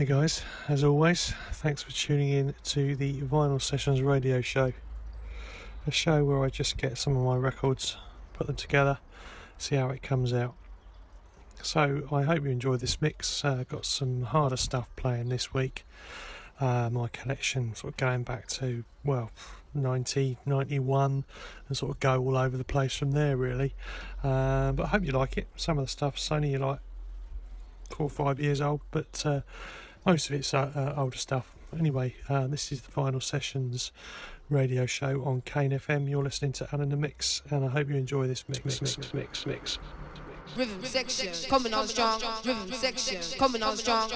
Hey guys, as always, thanks for tuning in to the Vinyl Sessions radio show. A show where I just get some of my records, put them together, see how it comes out. So I hope you enjoy this mix. Uh, got some harder stuff playing this week. Uh, my collection sort of going back to, well, 90, 91 and sort of go all over the place from there really. Uh, but I hope you like it. Some of the stuff, stuff's only like four or five years old, but uh, most of it's uh, uh, older stuff. Anyway, uh, this is the Vinyl Sessions radio show on Kane FM. You're listening to Alan the Mix, and I hope you enjoy this mix, mix, mix, mix, mix. mix. Rhythm section coming on strong. Rhythm section coming on strong.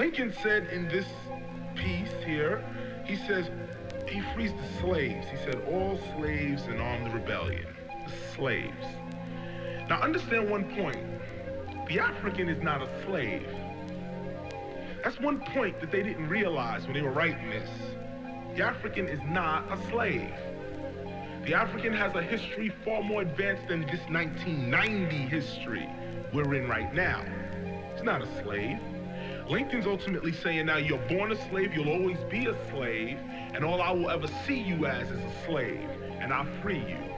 Lincoln said in this piece here, he says, he frees the slaves. He said, all slaves and armed the rebellion. The slaves. Now understand one point. The African is not a slave. That's one point that they didn't realize when they were writing this. The African is not a slave. The African has a history far more advanced than this 1990 history we're in right now. It's not a slave. Lincoln's ultimately saying now you're born a slave, you'll always be a slave, and all I will ever see you as is a slave, and I'll free you.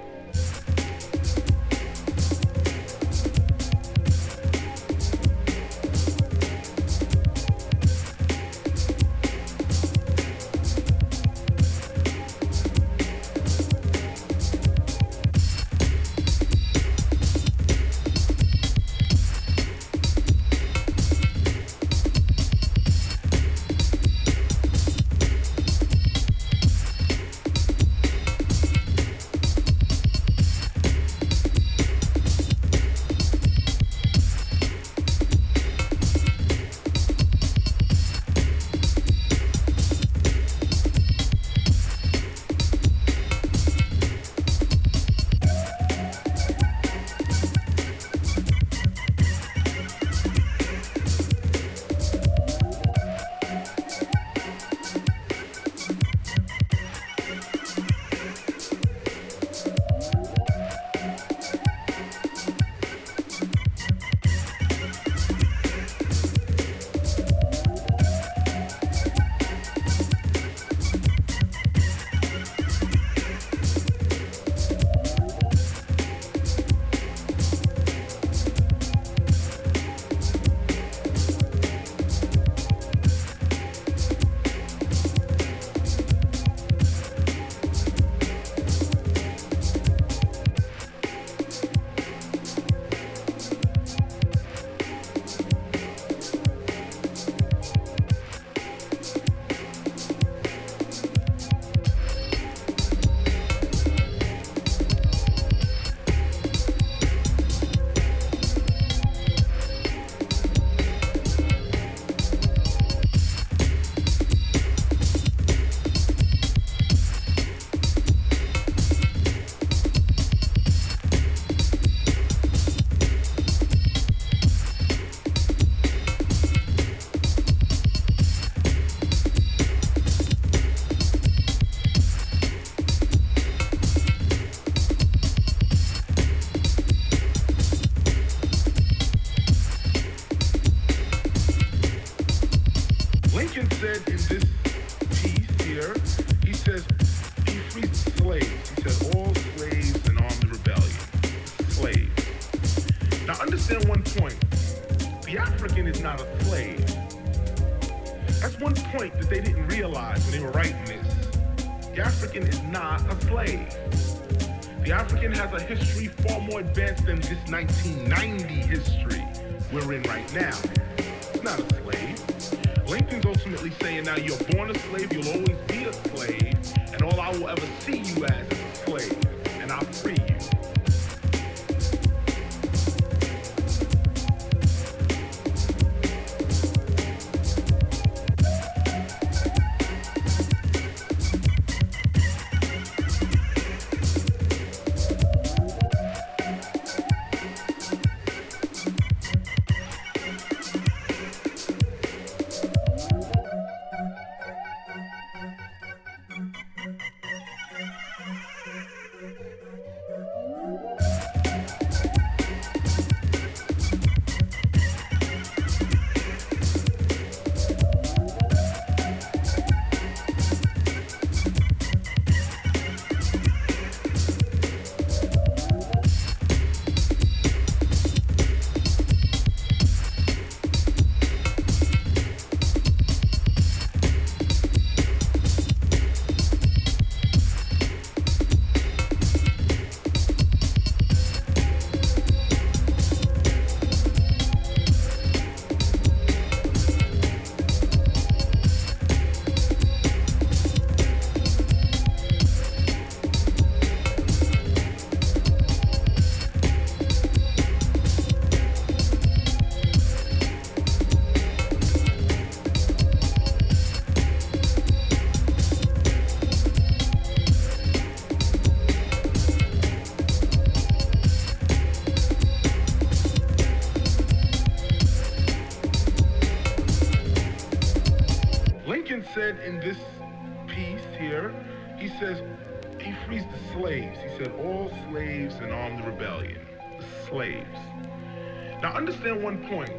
One point.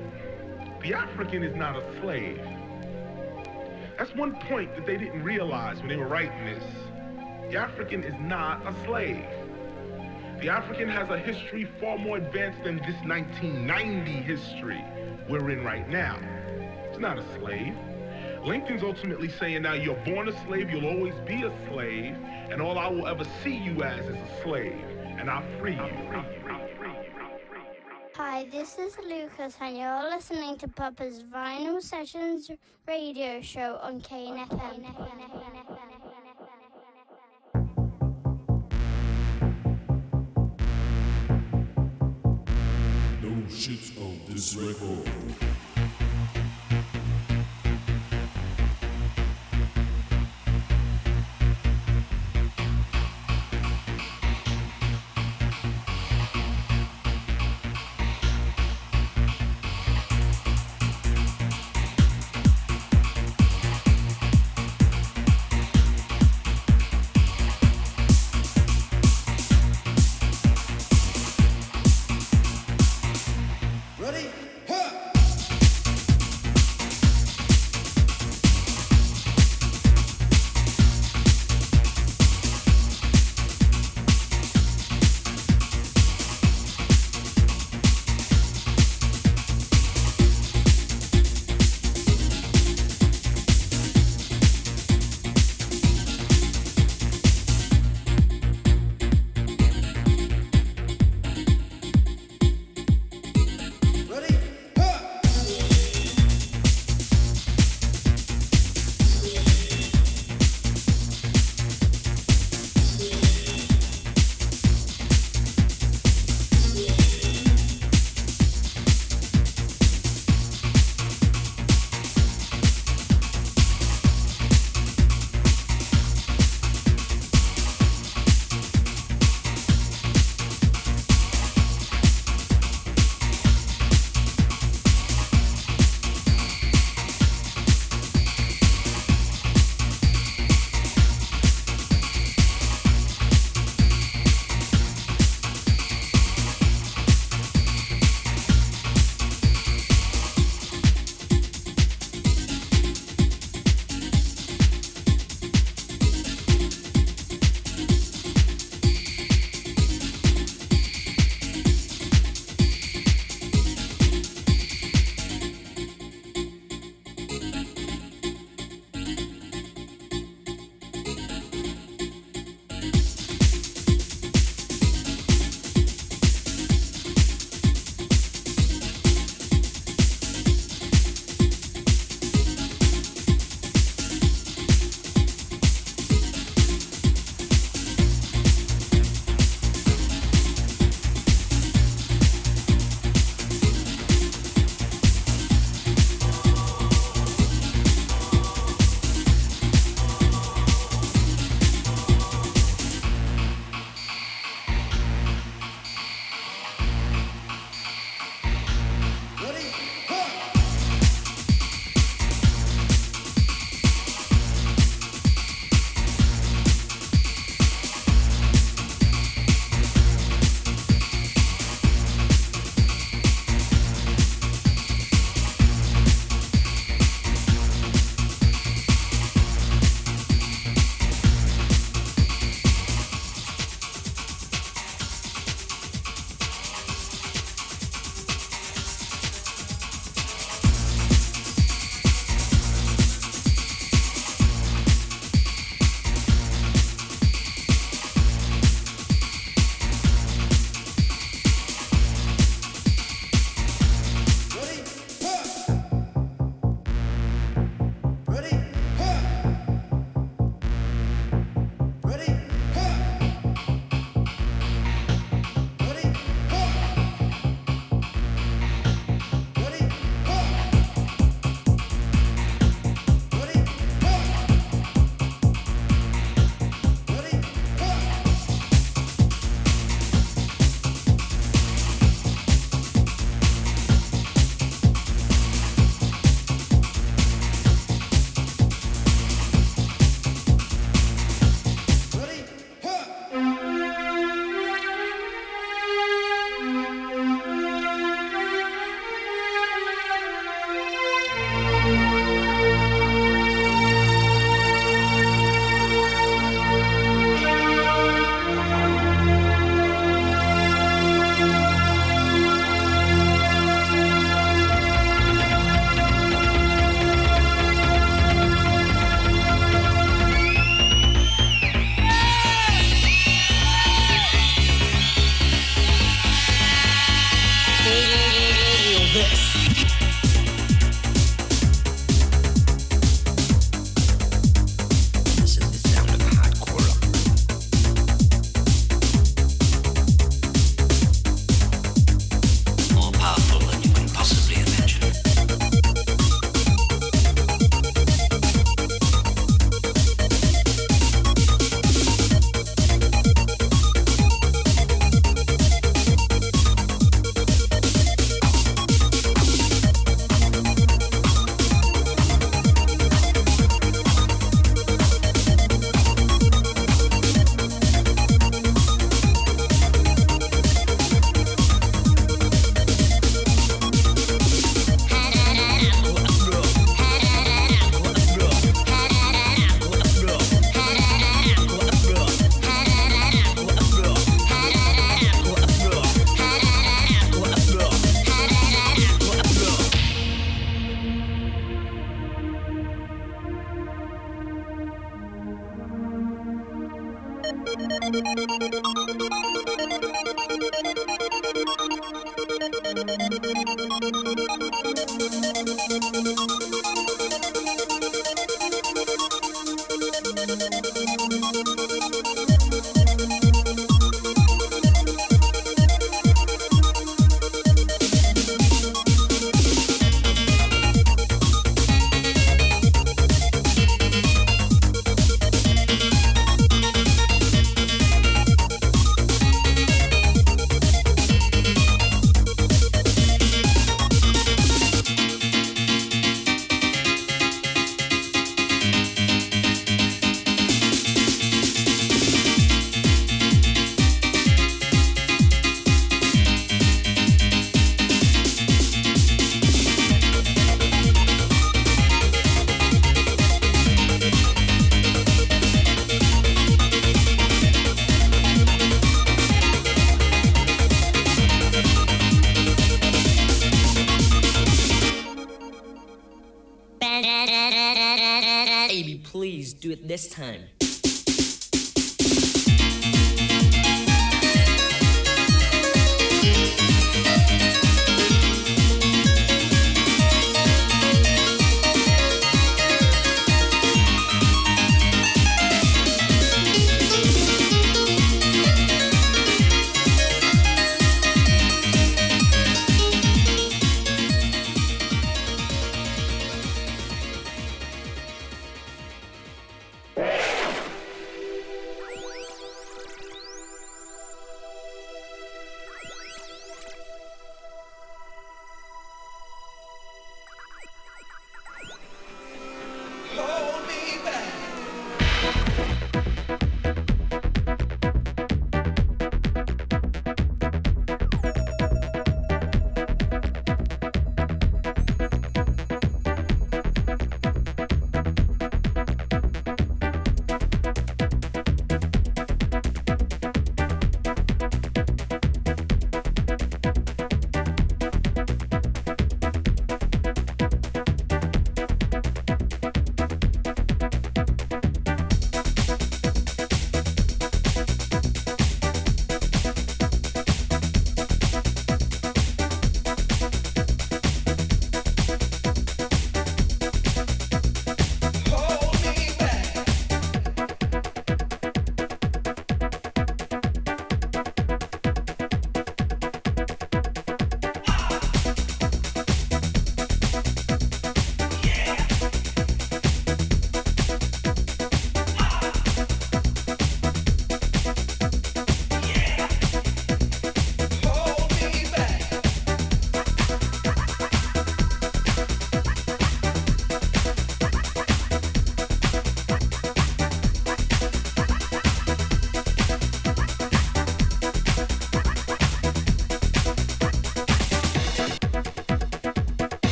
The African is not a slave. That's one point that they didn't realize when they were writing this. The African is not a slave. The African has a history far more advanced than this 1990 history we're in right now. It's not a slave. Lincoln's ultimately saying now you're born a slave, you'll always be a slave, and all I will ever see you as is a slave, and I'll free you. Hi, this is Lucas, and you're listening to Papa's Vinyl Sessions radio show on Kane FM. No on this record.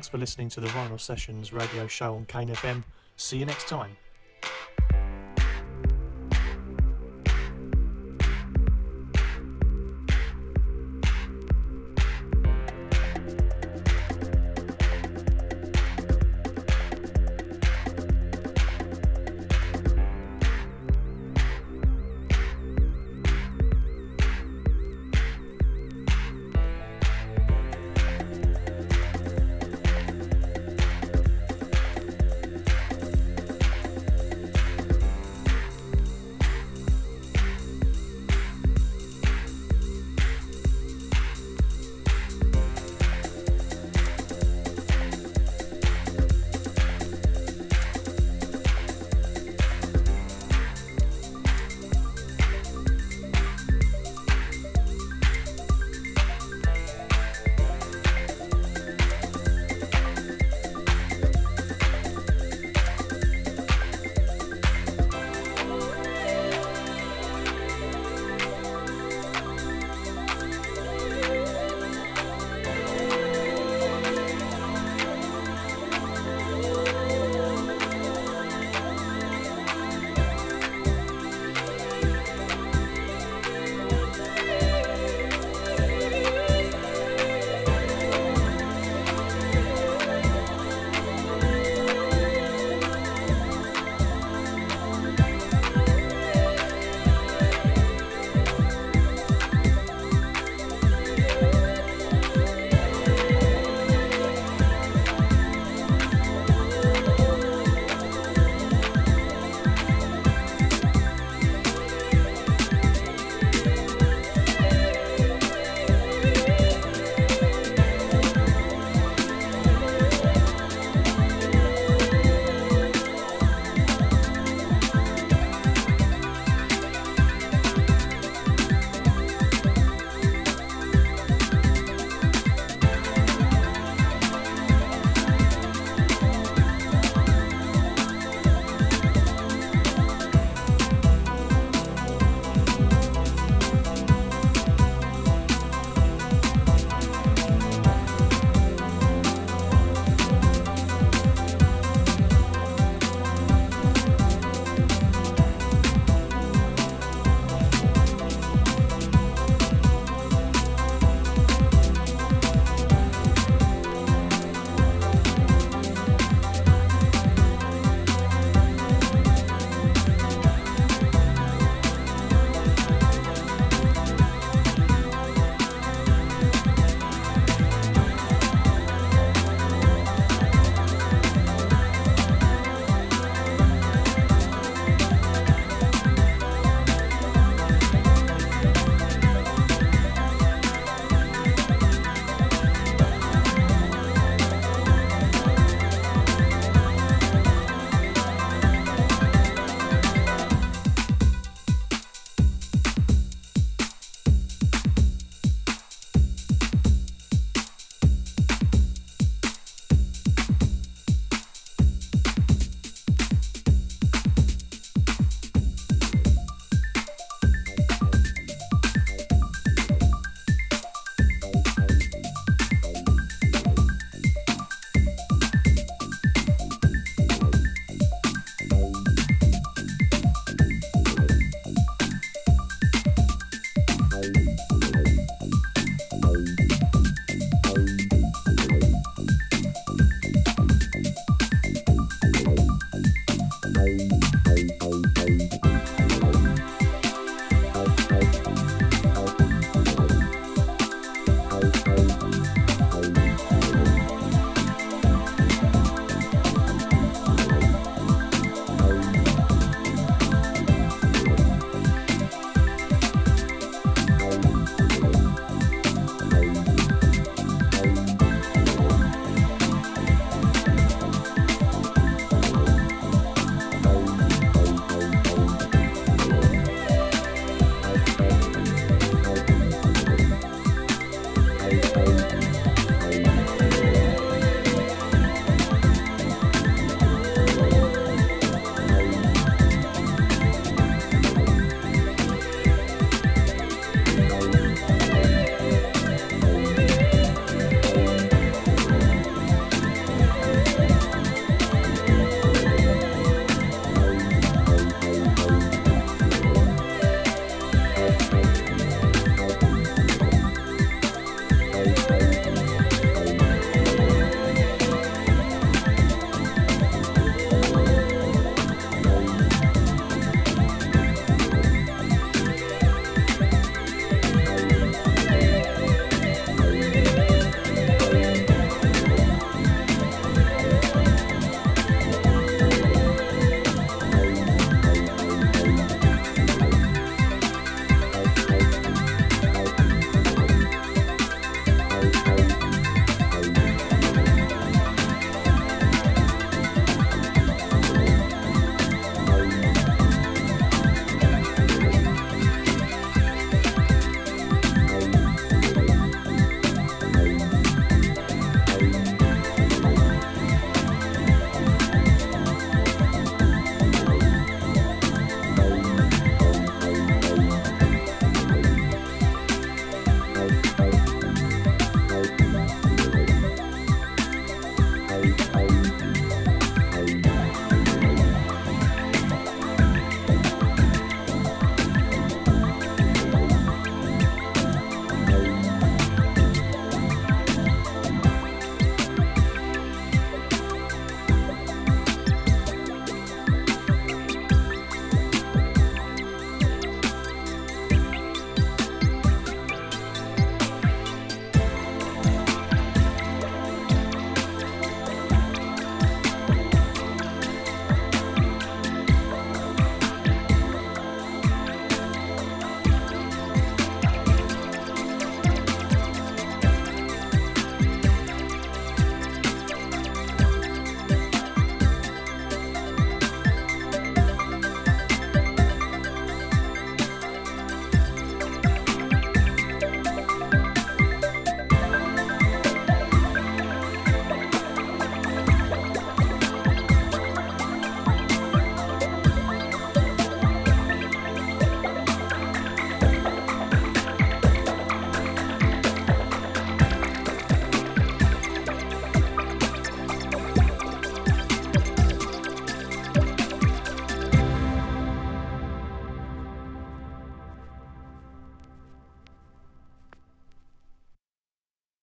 Thanks for listening to the Vinyl Sessions radio show on Kane FM. See you next time.